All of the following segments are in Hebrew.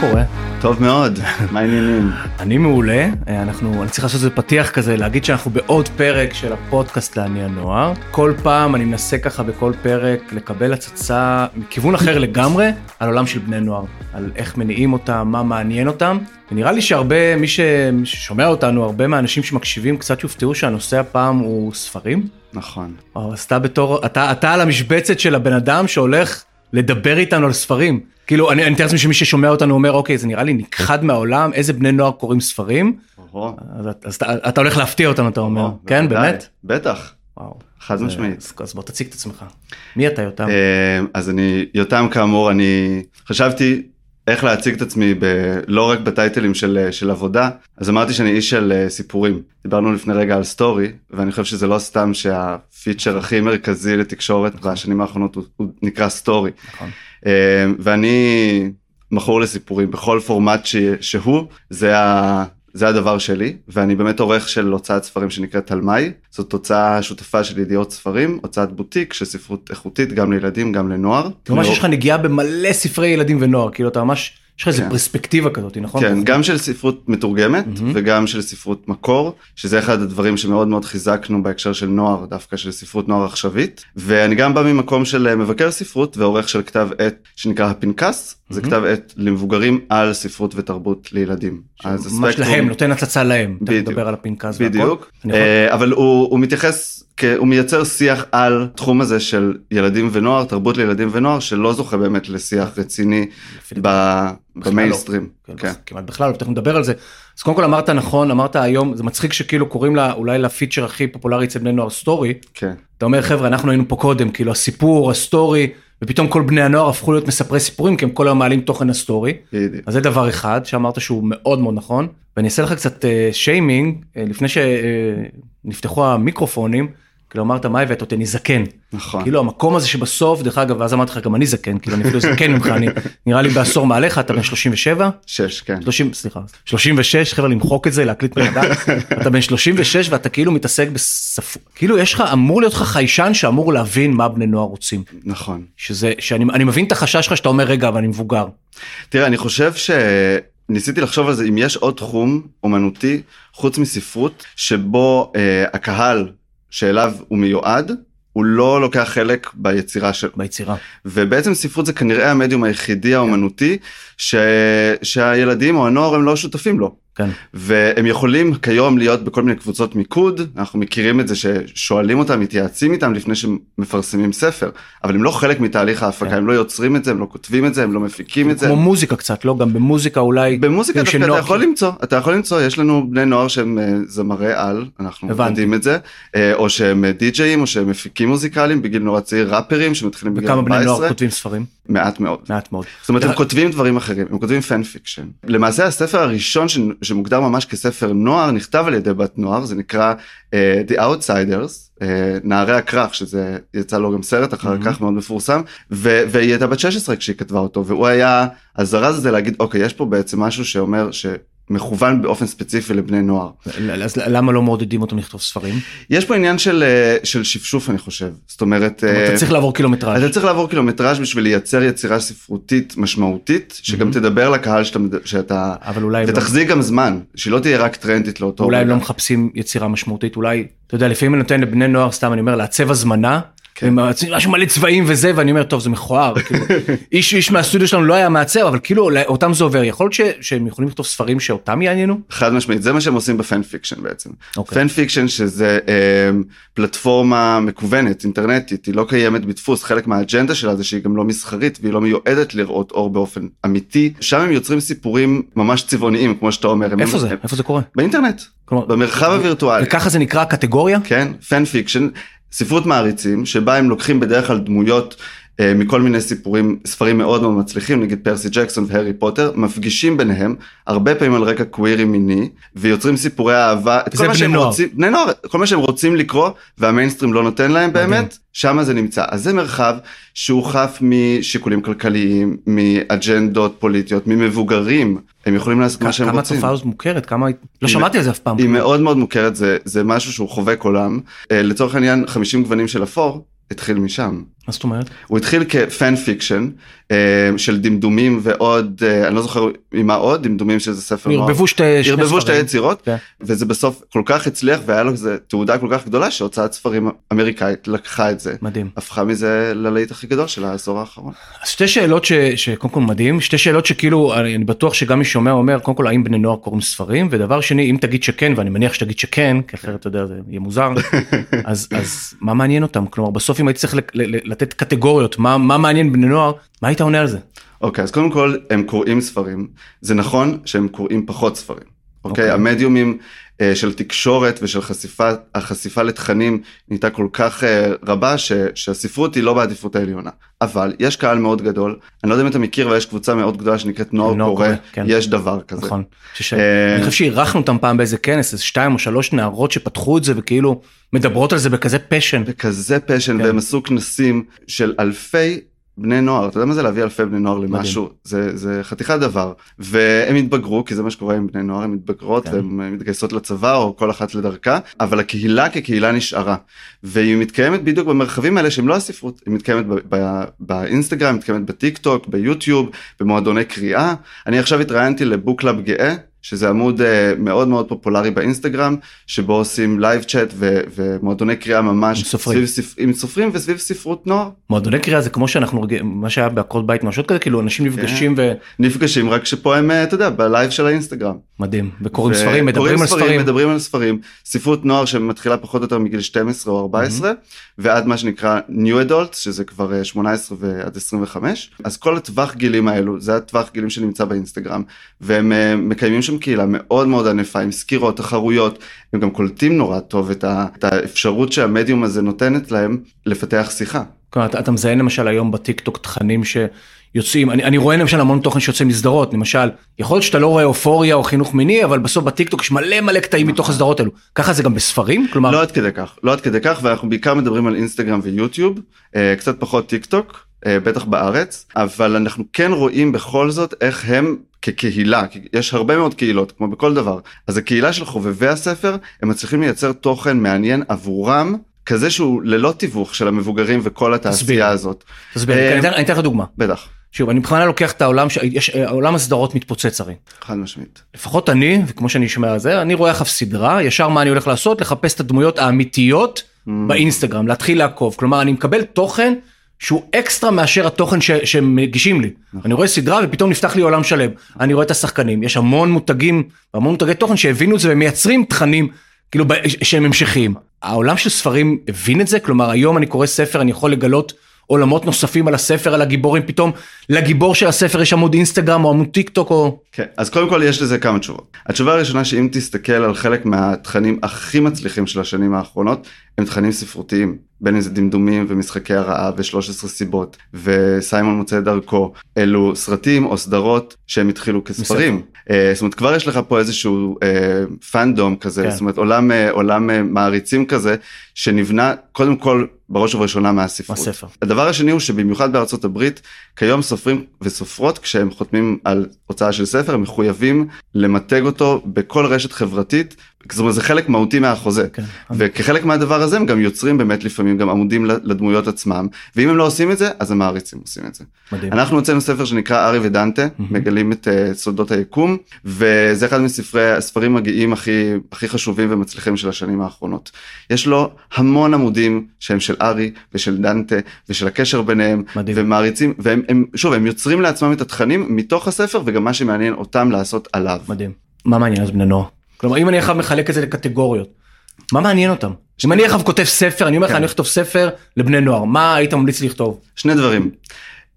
קורה? טוב מאוד, מה העניינים? אני מעולה, אנחנו, אני צריך לעשות איזה פתיח כזה, להגיד שאנחנו בעוד פרק של הפודקאסט לעני הנוער. כל פעם אני מנסה ככה בכל פרק לקבל הצצה מכיוון אחר לגמרי על עולם של בני נוער, על איך מניעים אותם, מה מעניין אותם. ונראה לי שהרבה, מי ששומע אותנו, הרבה מהאנשים שמקשיבים קצת יופתעו שהנושא הפעם הוא ספרים. נכון. או, אז אתה בתור, אתה, אתה על המשבצת של הבן אדם שהולך לדבר איתנו על ספרים. כאילו, אני אני מתאר לעצמי שמי ששומע אותנו אומר, אוקיי, זה נראה לי נכחד מהעולם, איזה בני נוער קוראים ספרים. אז, אז אתה, אתה הולך להפתיע אותנו, אתה אומר. או, כן. באמת? בטח, וואו. חד משמעית. אז, אז בוא תציג את עצמך. מי אתה, יותם? אה, אז אני, יותם כאמור, אני חשבתי איך להציג את עצמי ב- לא רק בטייטלים של, של עבודה, אז אמרתי שאני איש של אה, סיפורים. דיברנו לפני רגע על story, ואני חושב שזה לא סתם שה feature הכי מרכזי לתקשורת בשנים האחרונות הוא, הוא נקרא story. נכון. אה, ואני מכור לסיפורים בכל פורמט ש... שהוא, זה, ה... זה הדבר שלי, ואני באמת עורך של הוצאת ספרים שנקראת תלמי, זאת הוצאה שותפה של ידיעות ספרים, הוצאת בוטיק של ספרות איכותית גם לילדים גם לנוער. ממש יש לך נגיעה במלא ספרי ילדים ונוער, כאילו אתה ממש, יש לך איזה כן. פרספקטיבה כזאת, נכון? כן, גם של ספרות מתורגמת מהמם. וגם של ספרות מקור, שזה אחד הדברים שמאוד מאוד חיזקנו בהקשר של נוער, דווקא של ספרות נוער עכשווית. ואני גם בא ממקום של אה, מבקר ספרות ועורך של כתב עת שנקרא הפנקס, זה מהמם. כתב עת למבוגרים על ספרות ותרבות לילדים. אז ממש הספקטרום- להם, נותן הצצה להם. תכף בדיוק. נדבר על הפנקס והכל. בדיוק, אה, אבל הוא, מתייחס, הוא מייצר שיח על תחום הזה של ילדים ונוער, תרבות לילדים ונוער, שלא זוכה באמת לשיח רציני בכלל במיינסטרים. כן, כן. כמעט בכלל, תכף נדבר על זה. אז קודם כל אמרת נכון, אמרת היום, זה מצחיק שכאילו קוראים לה אולי ל feature הכי פופולרי אצל בני נוער story. כן, אתה אומר חבר'ה אנחנו היינו פה קודם, כאילו הסיפור, ה story, ופתאום כל בני הנוער הפכו להיות מספרי סיפורים, כי הם כל היום מעלים תוכן ה story. בדיוק. אז זה דבר אחד שאמרת שהוא מאוד מאוד נכון. ואני אעשה לך קצת אה, שיימינג, אה, לפני שנפתחו המיקרופונים, כאילו אמרת מה הבאת אותי, אני זקן. נכון. כאילו המקום הזה שבסוף, דרך אגב, ואז אמרתי לך גם אני זקן, כאילו אני אפילו זקן ממך, אני נראה לי בעשור מעליך, אתה בן 37? שש, כן. 30, סליחה, 36, חבר'ה למחוק את זה, להקליט מחדש, אתה בן 36 ואתה כאילו מתעסק בספרות, כאילו יש לך, אמור להיות לך חיישן שאמור להבין מה בני נוער רוצים. נכון. שזה, שאני אני מבין את החשש שלך שאתה אומר רגע, אבל אני מבוגר. תראה, אני חושב שניסיתי לחשוב על זה, אם יש עוד תחום אומנותי, חוץ מספרות, שבו אה, הקהל שאליו הוא מיועד, הוא לא לוקח חלק ביצירה שלו. ביצירה. ובעצם ספרות זה כנראה המדיום היחידי האומנותי ש... שהילדים או הנוער הם לא שותפים לו. כן. והם יכולים כיום להיות בכל מיני קבוצות מיקוד, אנחנו מכירים את זה ששואלים אותם, מתייעצים איתם לפני שמפרסמים ספר, אבל הם לא חלק מתהליך ההפקה, כן. הם לא יוצרים את זה, הם לא כותבים את זה, הם לא מפיקים את זה. כמו מוזיקה קצת, לא? גם במוזיקה אולי. במוזיקה דווקא אתה. יכול למצוא, אתה יכול למצוא, יש לנו בני נוער שהם אה, זמרי על, אנחנו. יודעים את זה, אה, או שהם אה, די-ג'אים, או שהם מפיקים מוזיקליים בגיל נורא צעיר, ראפרים שמתחילים בגיל וכמה בני 14, נוער כותבים ספרים? מעט מאוד. מעט מאוד. זאת אומרת, הם כותבים דברים אחרים, הם כותבים fan fiction. למעשה הספר הראשון ש- שמוגדר ממש כספר נוער, נכתב על ידי בת נוער, זה נקרא uh, The Outsiders, uh, נערי הכרך, שזה יצא לו גם סרט אחר Mhm. כך מאוד מפורסם, ו- והיא הייתה בת 16 כשהיא כתבה אותו, והוא היה הזרז הזה להגיד, אוקיי, יש פה בעצם משהו שאומר שמכוון באופן ספציפי לבני נוער. אז למה לא מעודדים אותם לכתוב ספרים? יש פה עניין של, אה, של שפשוף, אני חושב. זאת אומרת... אה, אתה צריך לעבור קילומטראז'. אתה צריך לעבור קילומטראז' בשביל לייצר יצירה ספרותית משמעותית, שגם Mhm. תדבר לקהל שאתה, שאתה אבל אולי לא- ותחזיק גם זמן, שהיא לא תהיה רק טרנדית לאותו אולי הם. לא מחפשים יצירה משמעותית, אולי, אתה יודע, לפעמים אני נותן לבני נוער, סתם אני אומר, לעצב הזמנה, משהו מלא צבעים וזה, ואני אומר, טוב, זה מכוער, כאילו, איש איש מהסטודיו שלנו לא היה מעצב, אבל כאילו, אותם זה עובר, יכול להיות ש- שהם יכולים לכתוב ספרים שאותם יעניינו? חד משמעית, זה מה שהם עושים ב fan fiction בעצם. אוקיי. fan fiction שזה אה, פלטפורמה מקוונת, אינטרנטית, היא לא קיימת בדפוס, חלק מהאג'נדה שלה זה שהיא גם לא מסחרית והיא לא מיועדת לראות אור באופן אמיתי. שם הם יוצרים סיפורים ממש צבעוניים, כמו שאתה אומר. הם- איפה זה? הם- איפה זה קורה? באינטרנט, כלומר, במרחב הווירטואלי. וככה זה נקרא קטגוריה? כן, fan fiction, ספרות מעריצים, שבה הם לוקחים בדרך כלל דמויות מכל מיני סיפורים, ספרים מאוד מאוד מצליחים, נגיד פרסי ג'קסון והארי פוטר, מפגישים ביניהם, הרבה פעמים על רקע קווירי מיני, ויוצרים סיפורי אהבה, את כל מה שהם נוער. רוצים, בני נוער, כל מה שהם רוצים לקרוא, והמיינסטרים לא נותן להם. באמת, שם זה נמצא. אז זה מרחב שהוא חף משיקולים כלכליים, מאג'נדות פוליטיות, ממבוגרים, הם יכולים לעשות מה שהם כמה רוצים. התופעה הזאת מוכרת? כמה... לא שמעתי על זה אף פעם. היא מאוד מאוד מוכרת, זה, זה משהו שהוא חובק עולם. אה, לצורך העניין, 50 גוונים של אפור התחיל משם. מה זאת אומרת? הוא התחיל כ fan fiction אה, של דמדומים ועוד, אה, אני לא זוכר עם מה עוד, דמדומים שזה ספר נוער. ערבבו שתי ערבבו. יצירות, כן. וזה בסוף כל כך הצליח והיה לו איזה תהודה כל כך גדולה שהוצאת ספרים אמריקאית לקחה את זה. מדהים. הפכה מזה ללהיט הכי גדול של העשור האחרון. אז שתי שאלות ש- שקודם כל מדהים, שתי שאלות שכאילו אני, בטוח שגם מי שומע אומר קודם כל האם בני נוער קוראים ספרים ודבר שני אם תגיד שכן ואני מניח שתגיד שכן כי אחרת אתה יודע זה יהיה מוזר אז אז מה מעניין אותם כלומר בסוף אם הייתי צריך לתת קטגוריות מה מה מעניין בני נוער מה היית עונה על זה. אוקיי, אז קודם כל הם קוראים ספרים. זה נכון שהם קוראים פחות ספרים. אוקיי, אוקיי. המדיומים אה, של תקשורת ושל חשיפה, החשיפה לתכנים נהייתה כל כך אה, רבה ש, שהספרות היא לא בעדיפות העליונה. אבל יש קהל מאוד גדול, אני לא יודע אם אתה מכיר, אבל יש קבוצה מאוד גדולה שנקראת נוער נוער קורא, קורא, כן. יש דבר כזה. נכון. שש- אה, אני חושב שאירחנו אותם פעם באיזה כנס איזה שתיים או שלוש נערות שפתחו את זה וכאילו מדברות על זה בכזה פשן. בכזה פשן כן. והם עשו כנסים של אלפי בני נוער אתה יודע מה זה להביא אלפי בני נוער למשהו זה זה חתיכת דבר והם התבגרו כי זה מה שקורה עם בני נוער הם מתבגרות כן. והן אה, מתגייסות לצבא או כל אחת לדרכה אבל הקהילה כקהילה נשארה והיא מתקיימת בדיוק במרחבים האלה שהם לא הספרות היא מתקיימת ב- ב- באינסטגרם מתקיימת בטיק טוק ביוטיוב במועדוני קריאה אני עכשיו התראיינתי ל book club גאה. שזה עמוד אה, מאוד מאוד פופולרי באינסטגרם שבו עושים live chat ו- ומועדוני קריאה ממש עם סופרים. סביב ספ... עם סופרים וסביב ספרות נוער מועדוני קריאה זה כמו שאנחנו רגיל- מה שהיה בעקרות בית משהו כזה כאילו אנשים נפגשים נפגשים רק שפה הם אה, אתה יודע ב live של האינסטגרם. ומדהים וקוראים ו- ספרים מדברים על ספרים. מדברים על ספרים ספרות נוער שמתחילה פחות או יותר מגיל 12 או 14 ועד מה שנקרא new adult שזה כבר אה, 18 ועד 25 אז כל הטווח גילים האלו זה הטווח גילים שנמצא באינסטגרם והם אה, מקיימים שם קהילה מאוד מאוד ענפה עם סקירות תחרויות הם גם קולטים נורא טוב את, ה- את האפשרות שהמדיום הזה נותנת להם לפתח שיחה. כלומר, אתה, אתה מזהה למשל היום בטיק טוק תכנים שיוצאים אני, אני רואה למשל המון תוכן שיוצא מסדרות למשל יכול להיות שאתה לא רואה אופוריה או חינוך מיני אבל בסוף בטיק טוק יש מלא מלא קטעים מתוך הסדרות האלו. ככה זה גם בספרים? כלומר לא עד כדי כך, לא עד כדי כך, ואנחנו בעיקר מדברים על אינסטגרם ויוטיוב, אה, קצת פחות טיק טוק, אה, בטח בארץ, אבל אנחנו כן רואים בכל זאת איך הם כקהילה, יש הרבה מאוד קהילות, כמו בכל דבר, אז הקהילה של חובבי הספר, הם מצליחים לייצר תוכן מעניין עבורם, כזה שהוא ללא תיווך של המבוגרים וכל תסביר. התעשייה הזאת. תסביר לי, אה, אני אני אתן לך דוגמה. בטח, שוב אני בכוונה לוקח את העולם שיש עולם הסדרות מתפוצץ הרי. חד משמעית. לפחות אני וכמו שאני שומע על זה אני רואה עכשיו סדרה ישר מה אני הולך לעשות? לחפש את הדמויות האמיתיות באינסטגרם להתחיל לעקוב. כלומר אני מקבל תוכן שהוא אקסטרה מאשר התוכן ש, שמגישים לי. אני רואה סדרה ופתאום נפתח לי עולם שלם. אני רואה את השחקנים. יש המון מותגים המון מותגי תוכן שהבינו את זה ומייצרים תכנים כאילו שהם המשכיים. העולם של ספרים הבין את זה? כלומר היום אני קורא ספר אני יכול לגלות עולמות נוספים על הספר על הגיבורים פתאום לגיבור של הספר יש עמוד אינסטגרם או עמוד טיק טוק או כן, אז קודם כל יש לזה כמה תשובות. התשובה הראשונה שאם תסתכל על חלק מהתכנים הכי מצליחים של השנים האחרונות, הם תכנים ספרותיים, בין אם זה דמדומים ומשחקי הרעב ו-13 סיבות וסיימון מוצא דרכו, אלו סרטים או סדרות שהם התחילו כספרים. אה, זאת אומרת כבר יש לך פה איזשהו אה, פאנדום כזה, כן. זאת אומרת עולם, אה, עולם אה, מעריצים כזה, שנבנה קודם כל בראש ובראשונה מהספרות. מהספר. הדבר השני הוא שבמיוחד בארצות הברית כיום סופרים וסופרות כשהם חותמים על הוצאה של ספר הם מחויבים למתג אותו בכל רשת חברתית. זאת אומרת זה חלק מהותי מהחוזה כן. וכחלק מהדבר הזה הם גם יוצרים באמת לפעמים גם עמודים לדמויות עצמם ואם הם לא עושים את זה אז המעריצים עושים את זה. מדהים. אנחנו הוצאנו ספר שנקרא ארי ודנטה מגלים את uh, סודות היקום וזה אחד מספרי הספרים הגאים הכי הכי חשובים ומצליחים של השנים האחרונות. יש לו המון עמודים שהם של ארי ושל דנטה ושל הקשר ביניהם מדהים. ומעריצים והם הם, שוב הם יוצרים לעצמם את התכנים מתוך הספר וגם מה שמעניין אותם לעשות עליו. מדהים. מה מעניין אז בני נוער? כלומר אם אני עכשיו מחלק את זה לקטגוריות, מה מעניין אותם? אם אני עכשיו כותב ספר, אני אומר לך כן. אני הולך לכתוב ספר לבני נוער, מה היית ממליץ לי לכתוב? שני דברים.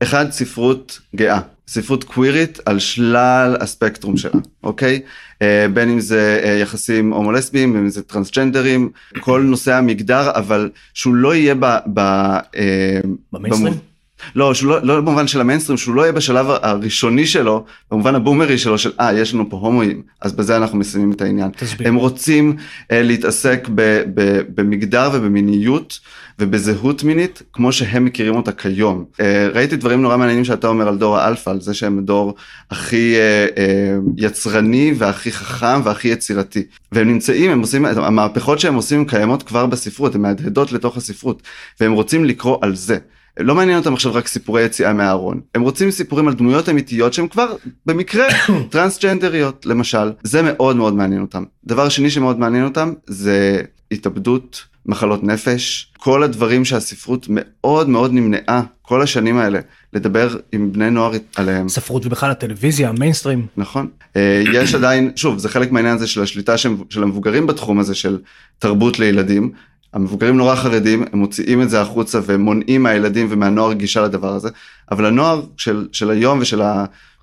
אחד ספרות גאה ספרות קווירית על שלל הספקטרום שלה אוקיי אה, בין אם זה אה, יחסים הומו לסביים בין אם זה טרנסג'נדרים כל נושא המגדר אבל שהוא לא יהיה ב... ב אה, במיינסטרים? לא, שהוא לא, לא במובן של המיינסטרים, שהוא לא יהיה בשלב הראשוני שלו, במובן הבומרי שלו של אה, יש לנו פה הומואים, אז בזה אנחנו מסיימים את העניין. תסביר. הם רוצים אה, להתעסק ב, ב, במגדר ובמיניות ובזהות מינית, כמו שהם מכירים אותה כיום. אה, ראיתי דברים נורא מעניינים שאתה אומר על דור האלפא, על זה שהם הדור הכי אה, אה, יצרני והכי חכם והכי יצירתי. והם נמצאים, הם עושים, המהפכות שהם עושים קיימות כבר בספרות, הן מהדהדות לתוך הספרות, והם רוצים לקרוא על זה. לא מעניין אותם עכשיו רק סיפורי יציאה מהארון, הם רוצים סיפורים על דמויות אמיתיות שהם כבר במקרה טרנסג'נדריות למשל, זה מאוד מאוד מעניין אותם. דבר שני שמאוד מעניין אותם זה התאבדות, מחלות נפש, כל הדברים שהספרות מאוד מאוד נמנעה כל השנים האלה לדבר עם בני נוער עליהם. ספרות ובכלל הטלוויזיה, המיינסטרים. נכון. אה, יש עדיין, שוב, זה חלק מהעניין הזה של השליטה של המבוגרים בתחום הזה של תרבות לילדים. המבוגרים נורא חרדים, הם מוציאים את זה החוצה ומונעים מהילדים ומהנוער גישה לדבר הזה, אבל הנוער של, של היום ושל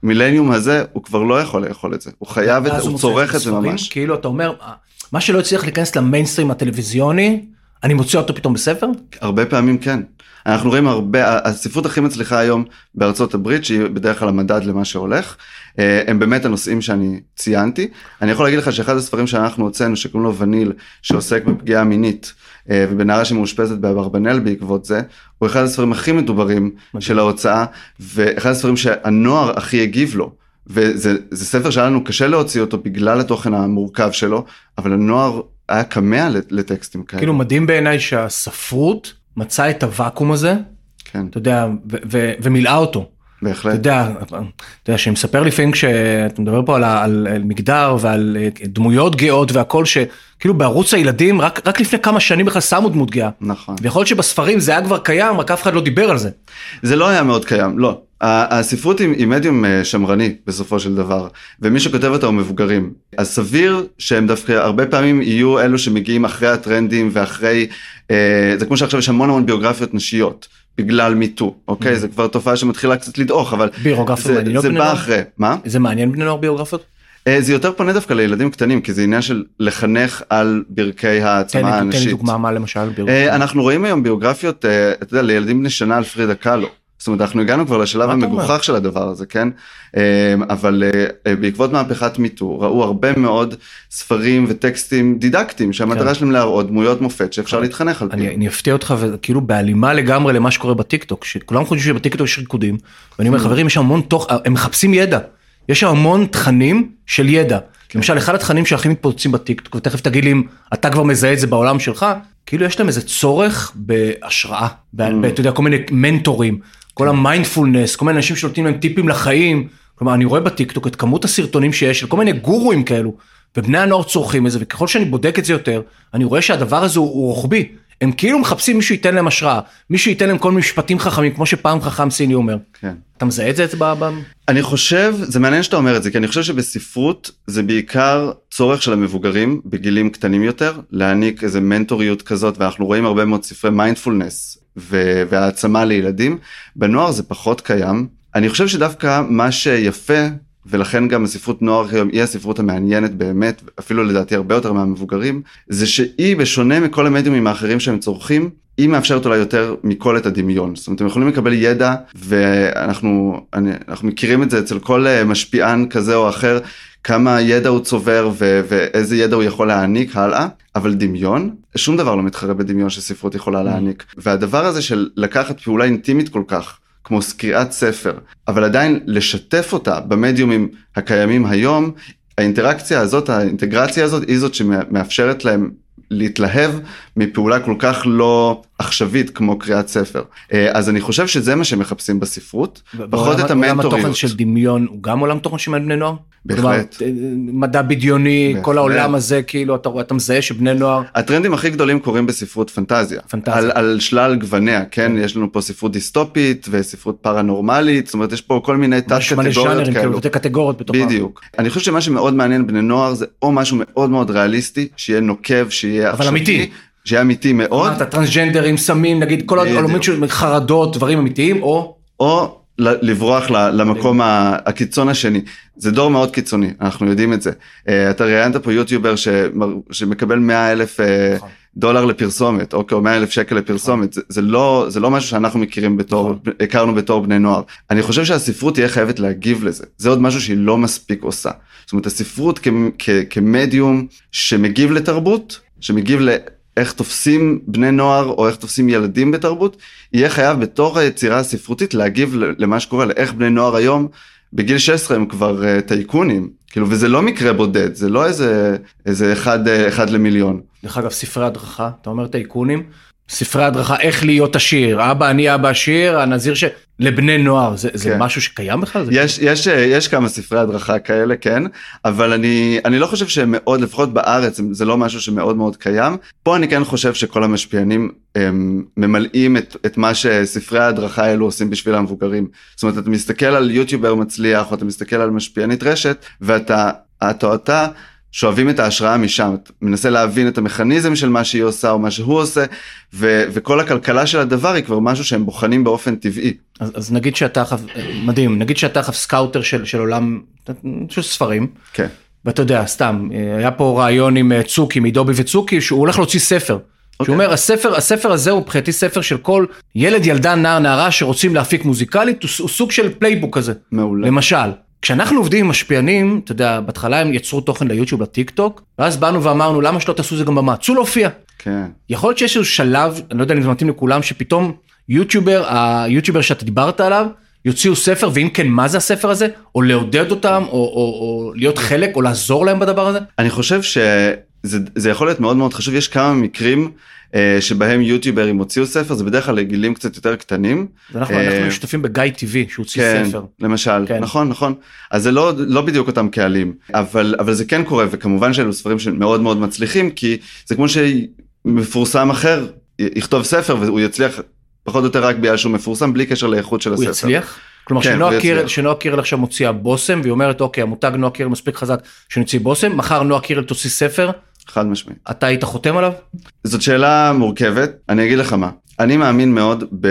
המילניום הזה, הוא כבר לא יכול לאכול את זה, הוא חייב את זה, הוא צורך את זה ממש. כאילו אתה אומר, מה שלא הצליח להיכנס למיינסטרים הטלוויזיוני, אני מוצא אותו פתאום בספר? הרבה פעמים כן. אנחנו רואים הרבה, הספרות הכי מצליחה היום בארצות הברית, שהיא בדרך כלל המדד למה שהולך, הם באמת הנושאים שאני ציינתי. אני יכול להגיד לך שאחד הספרים שאנחנו הוצאנו, שקוראים לו וניל, שעוסק בפגיעה מינית, אה, ובנערה שמאושפזת באברבנל בעקבות זה, הוא אחד הספרים הכי מדוברים של ההוצאה, ואחד הספרים שהנוער הכי הגיב לו. וזה ספר שהיה לנו קשה להוציא אותו בגלל התוכן המורכב שלו, אבל הנוער היה כמה לטקסטים כאלה. כאילו מדהים בעיניי שהספרות מצאה את הוואקום הזה, כן. אתה יודע, ומילאה אותו. בהחלט. אתה יודע, אתה יודע, שמספר לפעמים כשאתה מדבר פה על, על, על מגדר ועל אה, דמויות גאות והכל, שכאילו בערוץ הילדים רק, רק לפני כמה שנים בכלל שמו דמות גאה. נכון. ויכול להיות שבספרים זה היה כבר קיים, רק אף אחד לא דיבר על זה. זה לא היה מאוד קיים, לא. הספרות היא, היא מדיום אה, שמרני בסופו של דבר, ומי שכותב אותה הוא מבוגרים. אז סביר שהם דווקא הרבה פעמים יהיו אלו שמגיעים אחרי הטרנדים ואחרי, אה, זה כמו שעכשיו יש המון המון ביוגרפיות נשיות. בגלל מיטו, אוקיי? Mm-hmm. זה כבר תופעה שמתחילה קצת לדעוך, אבל ביוגרפיות מעניינות זה בא אחרי, מה? זה מעניין בני נוער ביוגרפיות? אה, זה יותר פונה דווקא לילדים קטנים, כי זה עניין של לחנך על ברכי העצמה הנשית. תן לי דוגמה מה למשל ביוגרפיות. אנחנו רואים היום ביוגרפיות, אתה יודע, לילדים בני שנה על פרידה קאלו. זאת אומרת אנחנו הגענו כבר לשלב המגוחך של הדבר הזה כן אמ, אבל אה, בעקבות מהפכת מיטו ראו הרבה מאוד ספרים וטקסטים דידקטיים שהמטרה כן. שלהם להראות דמויות מופת שאפשר כן. להתחנך על פי. אני אפתיע אותך וכאילו בהלימה לגמרי למה שקורה בטיקטוק שכולם חושבים שבטיקטוק יש ריקודים ואני אומר mm. חברים יש המון תוך הם מחפשים ידע יש המון תכנים של ידע. כן. למשל אחד התכנים שהכי מתפוצצים בטיקטוק ותכף תגיד לי אם אתה כבר מזהה את זה בעולם שלך כאילו יש להם איזה צורך בהשראה, mm. אתה יודע כל מיני מנטורים כל המיינדפולנס, כל מיני אנשים שנותנים להם טיפים לחיים. כלומר, אני רואה בטיקטוק את כמות הסרטונים שיש של כל מיני גורואים כאלו, ובני הנוער צורכים את זה, וככל שאני בודק את זה יותר, אני רואה שהדבר הזה הוא, הוא רוחבי. הם כאילו מחפשים מישהו ייתן להם השראה, מישהו ייתן להם כל מיני משפטים חכמים, כמו שפעם חכם סיני אומר. כן. אתה מזהה את זה אצלך? אני חושב, זה מעניין שאתה אומר את זה, כי אני חושב שבספרות זה בעיקר צורך של המבוגרים בגילים קטנים יותר, להעניק איזה מנטוריות כזאת, ואנחנו רואים הרבה מאוד ספרי מיינדפולנס והעצמה לילדים. בנוער זה פחות קיים. אני חושב שדווקא מה שיפה ולכן גם הספרות נוער היום היא הספרות המעניינת באמת, אפילו לדעתי הרבה יותר מהמבוגרים, זה שהיא בשונה מכל המדיומים האחרים שהם צורכים, היא מאפשרת אולי יותר מכל את הדמיון. זאת אומרת, הם יכולים לקבל ידע, ואנחנו אני, מכירים את זה אצל כל אה, משפיען כזה או אחר, כמה ידע הוא צובר ו- ואיזה ידע הוא יכול להעניק הלאה, אבל דמיון, שום דבר לא מתחרה בדמיון שספרות יכולה להעניק. והדבר הזה של לקחת פעולה אינטימית כל כך, כמו קריאת ספר, אבל עדיין לשתף אותה במדיומים הקיימים היום, האינטראקציה הזאת, האינטגרציה הזאת, היא זאת שמאפשרת להם להתלהב מפעולה כל כך לא עכשווית כמו קריאת ספר. אה, אז אני חושב שזה מה שמחפשים בספרות, פחות את המנטוריות. עולם התוכן של דמיון הוא גם עולם תוכן של בני נוער? בהחלט. אה, מדע בדיוני, בהחלט. כל העולם הזה, כאילו אתה אתה מזהה שבני נוער... הטרנדים הכי גדולים קורים בספרות פנטזיה. פנטזיה. על, על שלל גווניה, כן? יש לנו פה ספרות דיסטופית וספרות פרנורמלית, זאת אומרת יש פה כל מיני תת קטגוריות כאלו. כאילו, קטגוריות בתוכם. בדיוק. אני חושב שמה שמאוד מעניין בני נוער זה או משהו מאוד מאוד ריאליסטי, שיהיה נוקב, שיהיה אבל אמיתי. שיהיה אמיתי מאוד. אתה טרנסג'נדרים, סמים, נגיד כל העולמות של חרדות, דברים אמיתיים, או... או לברוח למקום הקיצון השני. זה דור מאוד קיצוני, אנחנו יודעים את זה. אה, אתה ראיינת פה יוטיובר שמקבל 100 אלף אה, נכון. דולר לפרסומת, אוקיי, או 100 אלף שקל לפרסומת, זה, זה, לא, זה לא משהו שאנחנו מכירים בתור, נכון. הכרנו בתור בני נוער. אני חושב שהספרות תהיה חייבת להגיב לזה, זה עוד משהו שהיא לא מספיק עושה. זאת אומרת, הספרות כ, כ, כמדיום שמגיב לתרבות, שמגיב. איך תופסים בני נוער או איך תופסים ילדים בתרבות, יהיה חייב בתור היצירה הספרותית להגיב למה שקורה, לאיך בני נוער היום, בגיל 16 הם כבר uh, טייקונים, כאילו, וזה לא מקרה בודד, זה לא איזה, איזה אחד, uh, אחד למיליון. דרך אגב, ספרי הדרכה, אתה אומר טייקונים, ספרי הדרכה איך להיות עשיר, אבא אני אבא עשיר, הנזיר ש... לבני נוער, זה, זה כן. משהו שקיים בכלל? יש, יש, יש כמה ספרי הדרכה כאלה, כן, אבל אני, אני לא חושב שהם מאוד, לפחות בארץ, זה לא משהו שמאוד מאוד קיים. פה אני כן חושב שכל המשפיענים הם, ממלאים את, את מה שספרי ההדרכה האלו עושים בשביל המבוגרים. זאת אומרת, אתה מסתכל על יוטיובר מצליח, או אתה מסתכל על משפיענית רשת, ואתה, אתה אתה, שואבים את ההשראה משם, אתה מנסה להבין את המכניזם של מה שהיא עושה או מה שהוא עושה, ו- וכל הכלכלה של הדבר היא כבר משהו שהם בוחנים באופן טבעי. אז, אז נגיד שאתה עכשיו, מדהים, נגיד שאתה עכשיו scouter של, של עולם של ספרים, כן. ואתה יודע, סתם, היה פה ראיון עם אה, צוקי, מדובי וצוקי, שהוא הולך להוציא ספר. Okay. שהוא אומר, הספר, הספר הזה הוא מבחינתי ספר של כל ילד, ילדה, נער, נערה שרוצים להפיק מוזיקלית, הוא סוג של playbook כזה. מעולה. למשל, כשאנחנו עובדים עם משפיענים, אתה יודע, בהתחלה הם יצרו תוכן ליוטיוב, לטיק טוק, ואז באנו ואמרנו, למה שלא תעשו זה גם במה? צאו להופיע. כן. יכול להיות שיש איזה שלב, אני לא יודע אם זה מתאים לכולם, שפתאום יוטיובר, היוטיובר שאתה דיברת עליו, יוציאו ספר, ואם כן, מה זה הספר הזה? או לעודד אותם, או, או, או להיות חלק, או לעזור להם בדבר הזה? אני חושב שזה זה יכול להיות מאוד מאוד חשוב, יש כמה מקרים אה, שבהם יוטיוברים הוציאו ספר, זה בדרך כלל לגילים קצת יותר קטנים. אנחנו, אה, אנחנו שותפים בגיא טיווי, שהוציא כן, ספר. למשל, כן. נכון, נכון. אז זה לא, לא בדיוק אותם קהלים, אבל, אבל זה כן קורה, וכמובן שאלו ספרים שמאוד מאוד מצליחים, כי זה כמו שמפורסם אחר יכתוב ספר והוא יצליח פחות או יותר רק בגלל שהוא מפורסם, בלי קשר לאיכות של הוא הספר. יצליח? כלומר כן, שנועה הוא קירל. שנועה קירל עכשיו מוציאה בושם והיא אומרת אוקיי המותג נועה קירל מספיק חזק שנוציא בושם מחר נועה קירל תוציא ספר חד משמעית. אתה היית חותם עליו? זאת שאלה מורכבת, אני אגיד לך מה. אני מאמין מאוד ב...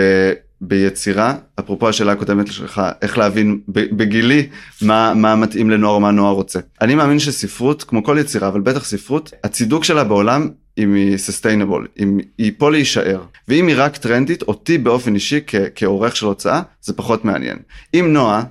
ביצירה, אפרופו השאלה הקודמת שלך, איך להבין בגילי מה, מה מתאים לנוער מה נוער רוצה. אני מאמין שספרות, כמו כל יצירה, אבל בטח ספרות, הצידוק שלה בעולם אם היא sustainable, אם היא פה להישאר. ואם היא רק טרנדית, אותי באופן אישי כ- כעורך של הוצאה, זה פחות מעניין. אם נועה,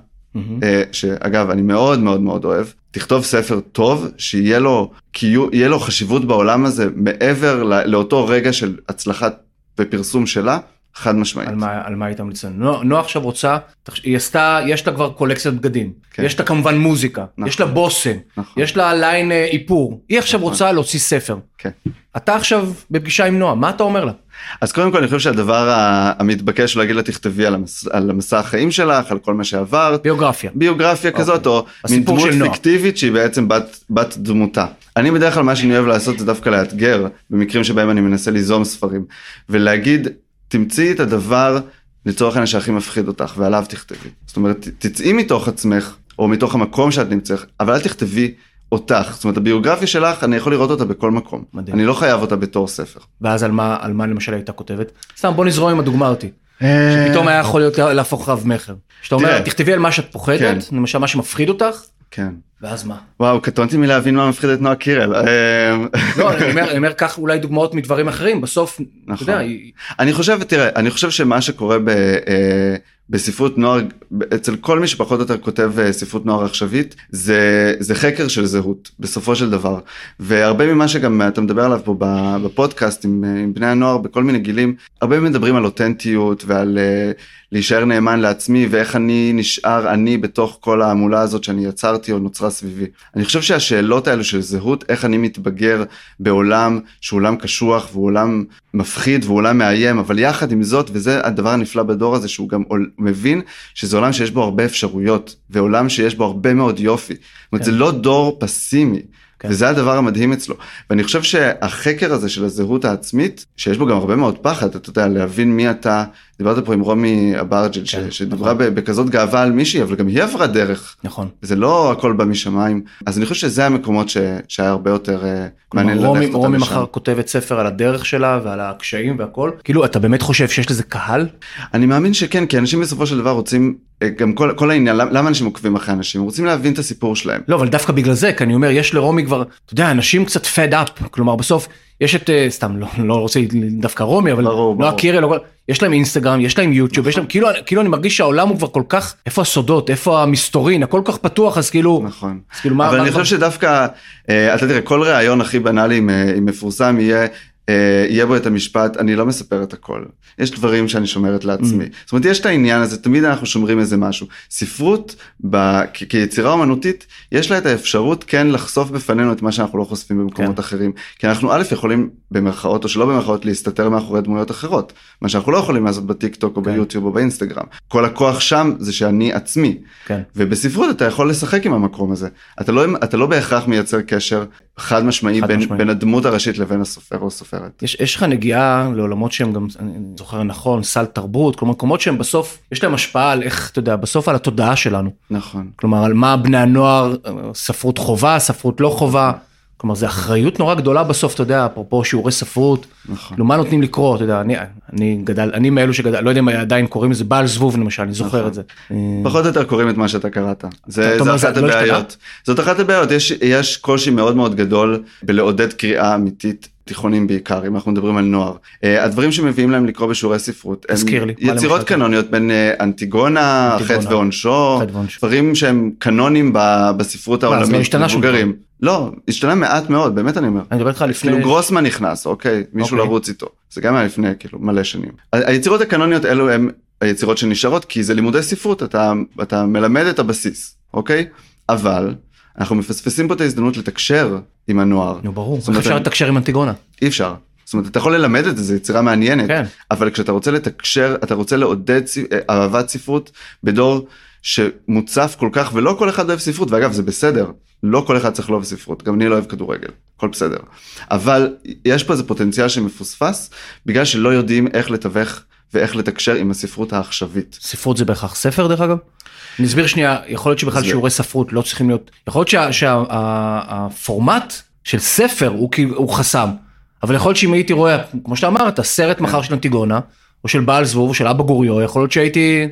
אה, שאגב אני מאוד מאוד מאוד אוהב, תכתוב ספר טוב, שיהיה לו, קיו- יהיה לו חשיבות בעולם הזה מעבר לא- לאותו רגע של הצלחת ופרסום שלה, חד משמעית. על מה, על מה היית לנו? נועה, נועה עכשיו רוצה, היא עשתה, יש לה כבר קולקציית בגדים, כן. יש לה כמובן מוזיקה, נכון. יש לה בושם, נכון. יש לה ליין אה, איפור, היא עכשיו נכון. רוצה להוציא ספר. כן. אתה עכשיו בפגישה עם נועה, מה אתה אומר לה? אז קודם כל אני חושב שהדבר המתבקש להגיד לה תכתבי על, המס... על המסע החיים שלך, על כל מה שעברת, ביוגרפיה. ביוגרפיה כזאת, או מין דמות. פיקטיבית שהיא בעצם בת, בת דמותה. אני בדרך כלל מה שאני אוהב לעשות זה דווקא לאתגר, במקרים שבהם אני מנסה ליזום ספרים, ולהגיד, תמצאי את הדבר לצורך העניין שהכי מפחיד אותך, ועליו תכתבי. זאת אומרת, תצאי מתוך עצמך, או מתוך המקום שאת נמצאת, אבל אל תכתבי אותך. זאת אומרת, הביוגרפיה שלך, אני יכול לראות אותה בכל מקום. מדהים. אני לא חייב אותה בתור ספר. ואז על מה, על מה למשל הייתה כותבת? סתם בוא נזרום עם הדוגמה אותי. שפתאום היה יכול להיות להפוך רב מכר. שאתה אומר. תכתבי על מה שאת פוחדת, כן. למשל מה שמפחיד אותך, כן. ואז מה? וואו, קטונתי מלהבין מה מפחיד את נועה קירל. אה, לא, אני אומר, אני אומר, קח אולי דוגמאות מדברים אחרים, בסוף, אתה נכון. יודע, היא- אני חושב, תראה, אני חושב שמה שקורה ב, אה, בספרות נוער, אצל כל מי שפחות או יותר כותב אה, ספרות נוער עכשווית, זה, זה חקר של זהות, בסופו של דבר. והרבה ממה שגם אתה מדבר עליו פה בפודקאסט עם, אה, עם בני הנוער בכל מיני גילים, הרבה מדברים על אותנטיות ועל אה, להישאר נאמן לעצמי ואיך אני נשאר אני בתוך כל ההמולה הזאת שאני יצרתי או נוצרה סביבי. אני חושב שהשאלות האלו של זהות, איך אני מתבגר בעולם שהוא עולם קשוח והוא עולם מפחיד והוא עולם מאיים, אבל יחד עם זאת, וזה הדבר הנפלא בדור הזה, שהוא גם מבין שזה עולם שיש בו הרבה אפשרויות, ועולם שיש בו הרבה מאוד יופי. זאת אומרת, כן. זה לא דור פסימי. כן. וזה הדבר המדהים אצלו. ואני חושב שהחקר הזה של הזהות העצמית, שיש בו גם הרבה מאוד פחד, אתה יודע, להבין מי אתה, דיברת פה עם רומי אברג'ל, כן, שדיברה נכון. בכזאת גאווה על מישהי, אבל גם היא עברה דרך. נכון. זה לא הכל בא משמיים. אז אני חושב שזה המקומות ש... שהיה הרבה יותר אה, מעניין רומי, ללכת אותם רומי. מחר כותבת ספר על הדרך שלה ועל הקשיים והכל, כאילו אתה באמת חושב שיש לזה קהל? אני מאמין שכן, כי אנשים בסופו של דבר רוצים, אה, גם כל, כל העניין, למה, אנשים עוקבים אחרי אנשים? רוצים להבין את הסיפור שלהם. לא, אבל דווקא בגלל זה, כי אני אומר, יש לרומי כבר, אתה יודע, אנשים קצת fed up, כלומר בסוף, יש את, אה, סתם, לא, לא רוצה דווקא רומי, אבל ברור, ברור. קירל, אבל יש להם אינסטגרם, יש להם יוטיוב, יש להם, כאילו, כאילו אני מרגיש שהעולם הוא כבר כל כך, איפה הסודות, איפה המסתורין, הכל כל כך פתוח, אז כאילו, נכון. אז כאילו מה, אבל מה, אני מה- חושב שדווקא, אה, אתה תראה, כל ראיון הכי בנאלי עם, אה, עם מפורסם יהיה, יהיה בו את המשפט, אני לא מספר את הכל. יש דברים שאני שומרת לעצמי. Mm. זאת אומרת, יש את העניין הזה, תמיד אנחנו שומרים איזה משהו. ספרות, ב, כ- כיצירה אומנותית, יש לה את האפשרות כן לחשוף בפנינו את מה שאנחנו לא חושפים במקומות כן. אחרים. כי אנחנו א', יכולים במרכאות או שלא במרכאות להסתתר מאחורי דמויות אחרות. מה שאנחנו לא יכולים לעשות בטיק טוק או כן. ביוטיוב או באינסטגרם. כל הכוח שם זה שאני עצמי. כן. ובספרות אתה יכול לשחק עם המקום הזה. אתה לא, אתה לא בהכרח מייצר קשר חד משמעי חד בין, משמעי. בין הדמות הראשית לבין הסופר או סופרת. יש, יש לך נגיעה לעולמות שהם גם, אני זוכר נכון, סל תרבות, כלומר מקומות שהם בסוף, יש להם השפעה על איך, אתה יודע, בסוף על התודעה שלנו. נכון. כלומר, על מה בני הנוער, אה, ספרות חובה, ספרות לא חובה. כלומר, זו אחריות נורא גדולה בסוף, אתה יודע, אפרופו שיעורי ספרות. נכון. מה נותנים לקרוא, אתה יודע, אני, אני גדל, אני מאלו שגדל, לא יודע אם עדיין קוראים לזה בעל זבוב למשל, אני זוכר נכון. את זה. פחות או יותר קוראים את מה שאתה קראת. זה, אתה זה אחת זה לא? הבעיות. זאת אחת הבעיות, יש, יש קושי מאוד מאוד גדול בלעודד קריאה אמיתית. תיכונים בעיקר אם אנחנו מדברים על נוער. Uh, הדברים שמביאים להם לקרוא בשיעורי ספרות הם לי, יצירות? קנוניות בין uh, אנטיגונה, אנטיגונה. חטא ועונשו. דברים שהם קנונים ב- בספרות לא העולמית, מבוגרים. לא, השתנה מעט מאוד, באמת אני אומר. אני מדבר איתך לפני, כאילו גרוסמן נכנס, אוקיי, מישהו אוקיי. לרוץ איתו. זה גם היה לפני כאילו מלא שנים. היצירות הקנוניות אלו הם היצירות שנשארות כי זה לימודי ספרות, אתה, אתה מלמד את הבסיס, אוקיי? אבל אנחנו מפספסים פה את ההזדמנות לתקשר עם הנוער. נו ברור, איך אפשר לתקשר עם אנטיגונה? אי אפשר. זאת אומרת, אתה יכול ללמד את זה, זו יצירה מעניינת, כן. אבל כשאתה רוצה לתקשר, אתה רוצה לעודד אה, אהבת ספרות בדור שמוצף כל כך, ולא כל אחד אוהב ספרות, ואגב, זה בסדר, לא כל אחד צריך לאהוב ספרות, גם אני לא אוהב כדורגל, הכל בסדר. אבל יש פה איזה פוטנציאל שמפוספס, בגלל שלא יודעים איך לתווך ואיך לתקשר עם הספרות העכשווית. ספרות זה בהכרח ספר דרך אגב? אני אסביר שנייה, יכול להיות שבכלל זה- שיעורי ספרות לא צריכים להיות, יכול להיות שהפורמט של ספר הוא הוא חסם, אבל יכול להיות שאם הייתי רואה, כמו שאתה אמרת, סרט מחר של אנטיגונה, או של בעל זבוב, או של אבא גוריו, יכול להיות שהייתי...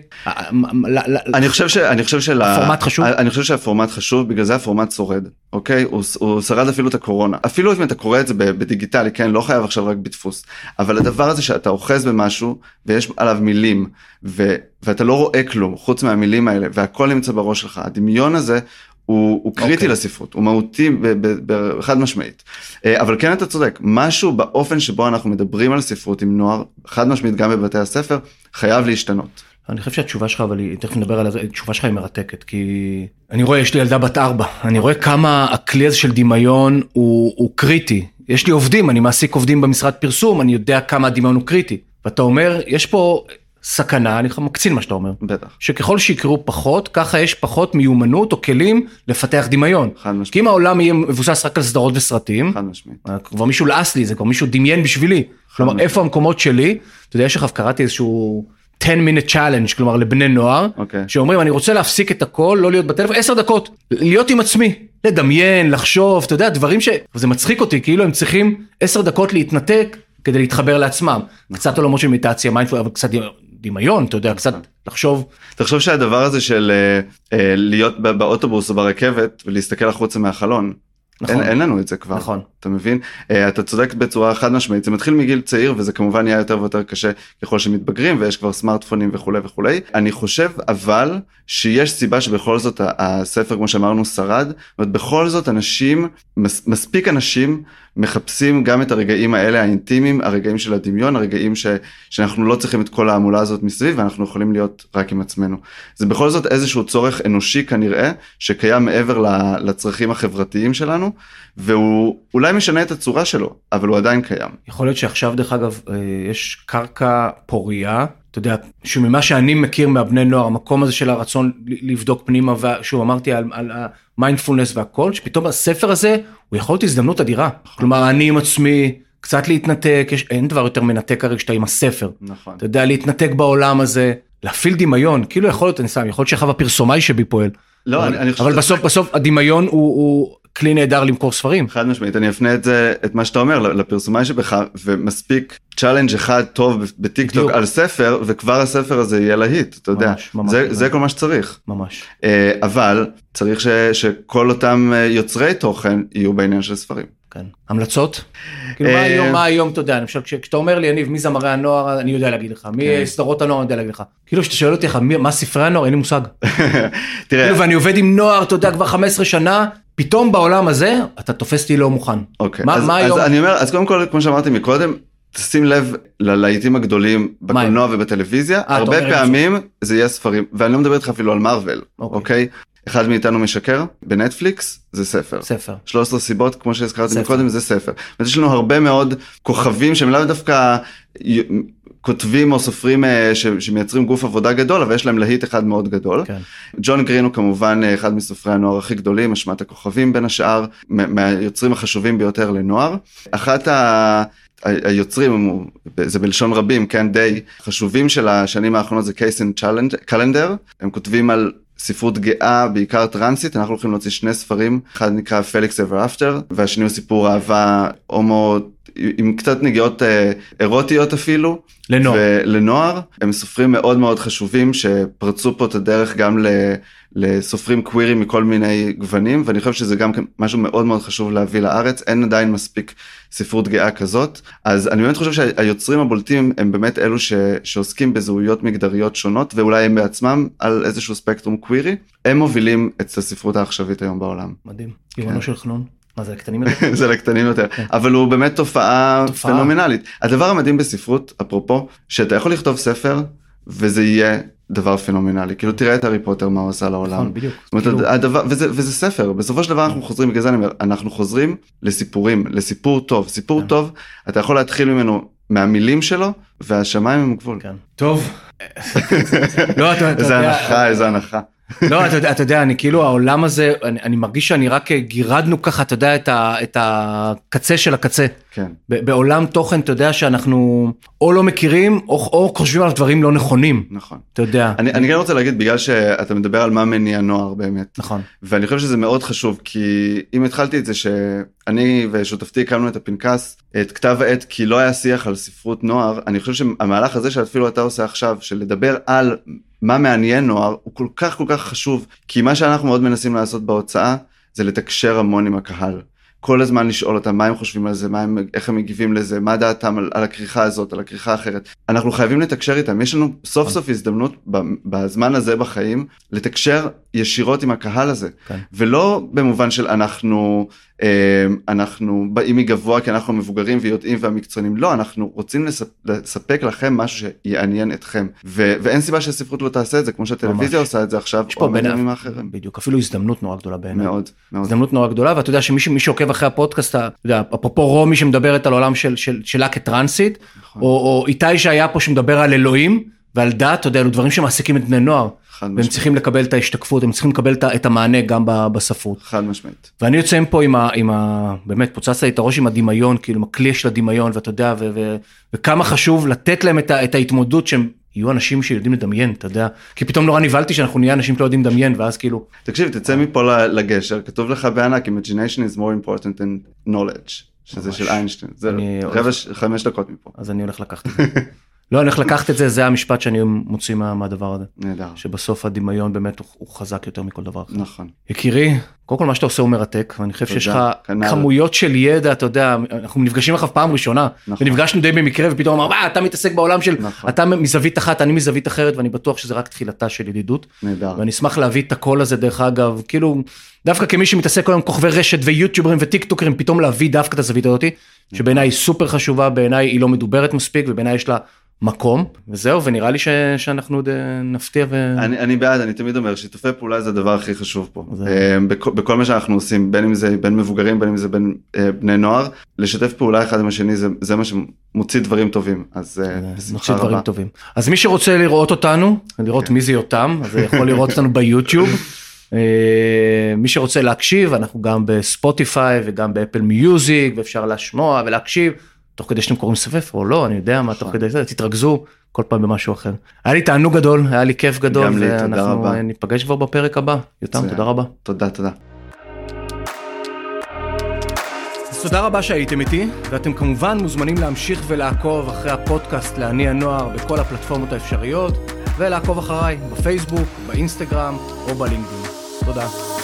אני חושב ש... אני חושב של... הפורמט חשוב? אני חושב שהפורמט חשוב, בגלל זה הפורמט שורד, אוקיי? הוא, הוא שרד אפילו את הקורונה. אפילו אם אתה קורא את זה בדיגיטלי, כן? לא חייב עכשיו רק בדפוס. אבל הדבר הזה שאתה אוחז במשהו, ויש עליו מילים, ו, ואתה לא רואה כלום, חוץ מהמילים האלה, והכל נמצא בראש שלך. הדמיון הזה... הוא, הוא קריטי אוקיי. לספרות, הוא מהותי חד משמעית. אה, אבל כן אתה צודק, משהו באופן שבו אנחנו מדברים על ספרות עם נוער, חד משמעית גם בבתי הספר, חייב להשתנות. אני חושב שהתשובה שלך, אבל היא, תכף נדבר על זה, התשובה שלך היא מרתקת, כי אני רואה, יש לי ילדה בת ארבע, אני רואה כמה הכלי הזה של דמיון הוא, הוא קריטי. יש לי עובדים, אני מעסיק עובדים במשרד פרסום, אני יודע כמה הדמיון הוא קריטי. ואתה אומר, יש פה סכנה, אני מקצין מה שאתה אומר, בטח, שככל שיקראו פחות, ככה יש פחות מיומנות או כלים לפתח דמיון. חד משמעית. כי אם העולם יהיה מבוסס רק על סדרות וסרטים, חד משמעית. כבר מישהו לעס לי, זה כבר מישהו דמיין בשבילי. כלומר, משמעית. איפה המקומות שלי? אתה יודע, יש לך, קראתי איזשהו 10 minute challenge, כלומר לבני נוער, אוקיי. שאומרים, אני רוצה להפסיק את הכל, לא להיות בטלפון, 10 דקות, להיות עם עצמי, לדמיין, לחשוב, אתה יודע, דברים ש... זה מצחיק אותי, כאילו הם צריכים 10 דקות להתנתק כדי להתחבר לעצמם. קצת עולמות של מדיטציה, mindful, אבל קצת דמיון, אתה יודע, קצת לחשוב. תחשוב שהדבר הזה של אה, אה, להיות באוטובוס או ברכבת ולהסתכל החוצה מהחלון, נכון. אין, אין לנו את זה כבר, נכון. אתה מבין? אה, אתה צודק בצורה חד משמעית, זה מתחיל מגיל צעיר וזה כמובן נהיה יותר ויותר קשה ככל שמתבגרים ויש כבר סמארטפונים וכולי וכולי. אני חושב אבל שיש סיבה שבכל זאת הספר כמו שאמרנו שרד, זאת בכל זאת אנשים, מס, מספיק אנשים מחפשים גם את הרגעים האלה האינטימיים, הרגעים של הדמיון, הרגעים ש, שאנחנו לא צריכים את כל ההמולה הזאת מסביב ואנחנו יכולים להיות רק עם עצמנו. זה בכל זאת איזשהו צורך אנושי כנראה שקיים מעבר לצרכים החברתיים שלנו והוא אולי משנה את הצורה שלו אבל הוא עדיין קיים. יכול להיות שעכשיו דרך אגב אה, יש קרקע פורייה, אתה יודע, שממה שאני מכיר מהבני נוער, המקום הזה של הרצון לבדוק פנימה, ושוב אמרתי על, על המיינדפולנס והכל, שפתאום הספר הזה הוא יכול להיות הזדמנות אדירה. כלומר אני עם עצמי, קצת להתנתק, יש, אין דבר יותר מנתק הרי כשאתה עם הספר. נכון. אתה יודע, להתנתק בעולם הזה, להפעיל דמיון, כאילו יכול להיות, אני שם, יכול להיות שהפרסומאי שבי פועל. לא, אבל, אני, אני חושב אבל בסוף בסוף הדמיון הוא, הוא כלי נהדר למכור ספרים. חד משמעית אני אפנה את זה את מה שאתה אומר לפרסומאי שבך ומספיק challenge אחד טוב בטיק טוק. על ספר וכבר הספר הזה יהיה להיט אתה יודע ממש, ממש, זה, ממש. זה כל מה שצריך ממש. אה, אבל צריך ש, שכל אותם אה, יוצרי תוכן יהיו בעניין של ספרים. כן. המלצות? כאילו מה אה, היום, מה היום, אתה יודע, למשל כש- כשאתה אומר לי, יניב, מי זמרי הנוער, אני יודע להגיד לך, מי כן. סדרות הנוער, אני יודע להגיד לך. כאילו כשאתה שואל אותי, "מי- מה ספרי הנוער, אין לי מושג. תראה, כאילו, ואני עובד עם נוער, אתה יודע, כבר 15 שנה, פתאום בעולם הזה אתה תופס אותי לא מוכן. אוקיי, מה- אז, מה אז היום? אני אומר, אז קודם כל, כמו שאמרתי מקודם, תשים לב ללהיטים הגדולים בקולנוע ובטלוויזיה, אתה הרבה אומר את פעמים זה יהיה ספרים, ואני לא מדבר איתך אפילו על מארוול, אוקיי. אוקיי? אחד מאיתנו משקר, בנטפליקס זה ספר. ספר. 13 סיבות, כמו שהזכרתי. מקודם, זה ספר. אז יש לנו הרבה מאוד כוכבים שהם לאו דווקא כותבים או סופרים אה, ש- שמייצרים גוף עבודה גדול, אבל יש להם להיט אחד מאוד גדול. כן. ג'ון גרין הוא כמובן אה, אחד מסופרי הנוער הכי גדולים, אשמת הכוכבים בין השאר, מה- מהיוצרים החשובים ביותר לנוער. אחת ה... היוצרים, זה בלשון רבים, כן, די חשובים של השנים האחרונות זה קייסן קלנדר, הם כותבים על ספרות גאה, בעיקר טרנסית, אנחנו הולכים להוציא שני ספרים, אחד נקרא פליקס אבר אפטר, והשני הוא סיפור אהבה הומו עם קצת נגיעות אה, אירוטיות אפילו. לנוער. ולנוער, הם סופרים מאוד מאוד חשובים שפרצו פה את הדרך גם ל... לסופרים קווירים מכל מיני גוונים ואני חושב שזה גם כן משהו מאוד מאוד חשוב להביא לארץ אין עדיין מספיק ספרות גאה כזאת אז אני באמת חושב שהיוצרים הבולטים הם באמת אלו ש... שעוסקים בזהויות מגדריות שונות ואולי הם בעצמם על איזשהו ספקטרום קווירי הם מובילים את הספרות העכשווית היום בעולם מדהים. יומנו של חנון. מה זה הקטנים יותר? זה לקטנים יותר אבל הוא באמת תופעה תופעה. פנומנלית הדבר המדהים בספרות אפרופו שאתה יכול לכתוב ספר וזה יהיה דבר פנומנלי כאילו תראה את הארי פוטר מה הוא עשה לעולם. נכון, בדיוק. זאת אומרת, כאילו- הדבר, וזה, וזה ספר בסופו של דבר אנחנו חוזרים בגלל זה אני אומר אנחנו חוזרים לסיפורים לסיפור טוב סיפור כן. טוב אתה יכול להתחיל ממנו מהמילים שלו והשמיים הם הגבול. כן. טוב. לא, אתה אתה איזה יודע, הנחה איזה הנחה. לא, אתה אתה יודע, אני כאילו העולם הזה, אני, אני מרגיש שאני רק אה, גירדנו ככה, אתה יודע, את, ה, את הקצה של הקצה. כן. בעולם תוכן, אתה יודע שאנחנו או לא מכירים, או, או חושבים על דברים לא נכונים, נכון. אתה יודע. אני, אני גם רוצה להגיד בגלל שאתה מדבר על מה מניע נוער באמת. נכון. ואני חושב שזה מאוד חשוב כי אם התחלתי את זה שאני ושותפתי הקמנו את הפנקס את כתב העת כי לא היה שיח על ספרות נוער אני חושב שהמהלך הזה שאפילו אתה עושה עכשיו של לדבר על מה מעניין נוער הוא כל כך כל כך חשוב כי מה שאנחנו מאוד מנסים לעשות בהוצאה זה לתקשר המון עם הקהל. כל הזמן לשאול אותם מה הם חושבים על זה, הם, איך הם מגיבים לזה, מה דעתם על, על הכריכה הזאת, על הכריכה האחרת. אנחנו חייבים לתקשר איתם, יש לנו סוף סוף הזדמנות בזמן הזה בחיים לתקשר ישירות עם הקהל הזה. כן. ולא במובן של אנחנו, אה, אנחנו באים מגבוה כי אנחנו מבוגרים ויודעים והמקצוענים, לא, אנחנו רוצים לספ, לספק לכם משהו שיעניין אתכם. ו, ואין סיבה שהספרות לא תעשה את זה, כמו שהטלוויזיה ממש. עושה את זה עכשיו, יש פה או בין... המיזמים האחרים. בדיוק, אפילו הזדמנות נורא גדולה בעיניי. מאוד, מאוד. הזדמנות נורא גדולה ואתה יודע שמי שמי שעוקב אחרי הפודקאסט, אתה יודע, אפרופו רומי שמדברת על עולם של, של, שלה כטרנסית, נכון. או, או איתי שהיה פה שמדבר על אלוהים ועל דת, אתה יודע, אלו דברים שמעסיקים את בני נוער. חד והם משמעית. צריכים לקבל את ההשתקפות, הם צריכים לקבל את המענה גם בספרות. חד משמעית. ואני יוצא מפה עם ה... עם ה באמת, פוצצת לי את הראש עם הדמיון, כאילו עם הכלי של הדמיון, ואתה יודע, ו, ו, וכמה חשוב לתת להם את, ה, את ההתמודדות שהם יהיו אנשים שיודעים לדמיין, אתה יודע. כי פתאום נורא נבהלתי שאנחנו נהיה אנשים שלא יודעים לדמיין, ואז כאילו, תקשיב, תצא מפה לגשר, כתוב לך בענק, imagination is more important than knowledge, שזה ממש. של איינשטיין. זה רבע, חמש דקות מפה. אז אני הולך לקחת את זה. לא, אני הולך לקחת את זה, זה המשפט שאני מוציא מה, מהדבר הזה. נהדר. שבסוף הדמיון באמת הוא, הוא חזק יותר מכל דבר אחר. נכון. יקירי, קודם כל מה שאתה עושה הוא מרתק, ואני חושב שיש לך תודה, כנ"ל. כמויות של ידע, אתה יודע, אנחנו נפגשים לך פעם ראשונה, נכון. ונפגשנו די במקרה, ופתאום אמר, "אה, אתה מתעסק בעולם של, נכון. אתה מזווית אחת, אני מזווית אחרת, ואני בטוח שזה רק תחילתה של ידידות, נהדר. ואני אשמח להביא את הקול הזה, דרך אגב, כאילו, דווקא כמי שמתעסק היום עם כוכבי רשת ויוטיוברים וטיקטוקרים, פתאום להביא דווקא את הזווית הזאתי, שבעיניי היא סופר חשובה, בעיניי היא לא מדוברת מספיק, ובעיניי יש לה מקום, וזהו, ונראה לי ש... שאנחנו עוד אה, נפתיע ו... אני, אני בעד, אני תמיד אומר, שיתופי פעולה זה הדבר הכי חשוב פה. זה- אה, בכל, בכל מה שאנחנו עושים, בין אם זה בין מבוגרים, בין אם זה בין אה, בני נוער, לשתף פעולה אחד עם השני, זה, זה מה שמוציא דברים טובים. אז אה, בשמחה נוציא דברים רבה. טובים. אז מי שרוצה לראות אותנו, לראות כן. מי זה יותם, אז יכול לראות אותנו ביוטיוב. מי שרוצה להקשיב, אנחנו גם בספוטיפיי וגם באפל מיוזיק, ואפשר לשמוע ולהקשיב, תוך כדי שאתם קוראים ספר או לא, אני יודע מה, תוך נכון. כדי זה, תתרכזו כל פעם במשהו אחר. היה לי תענוג גדול, היה לי כיף גדול, גם לי, תודה ואנחנו רבה. אה, ניפגש כבר בפרק הבא. יותם. תודה רבה. תודה, תודה. אז תודה רבה שהייתם איתי, ואתם כמובן מוזמנים להמשיך ולעקוב אחרי הפודקאסט לעני הנוער בכל הפלטפורמות האפשריות, ולעקוב אחריי בפייסבוק, באינסטגרם או בלינקדאין. תודה.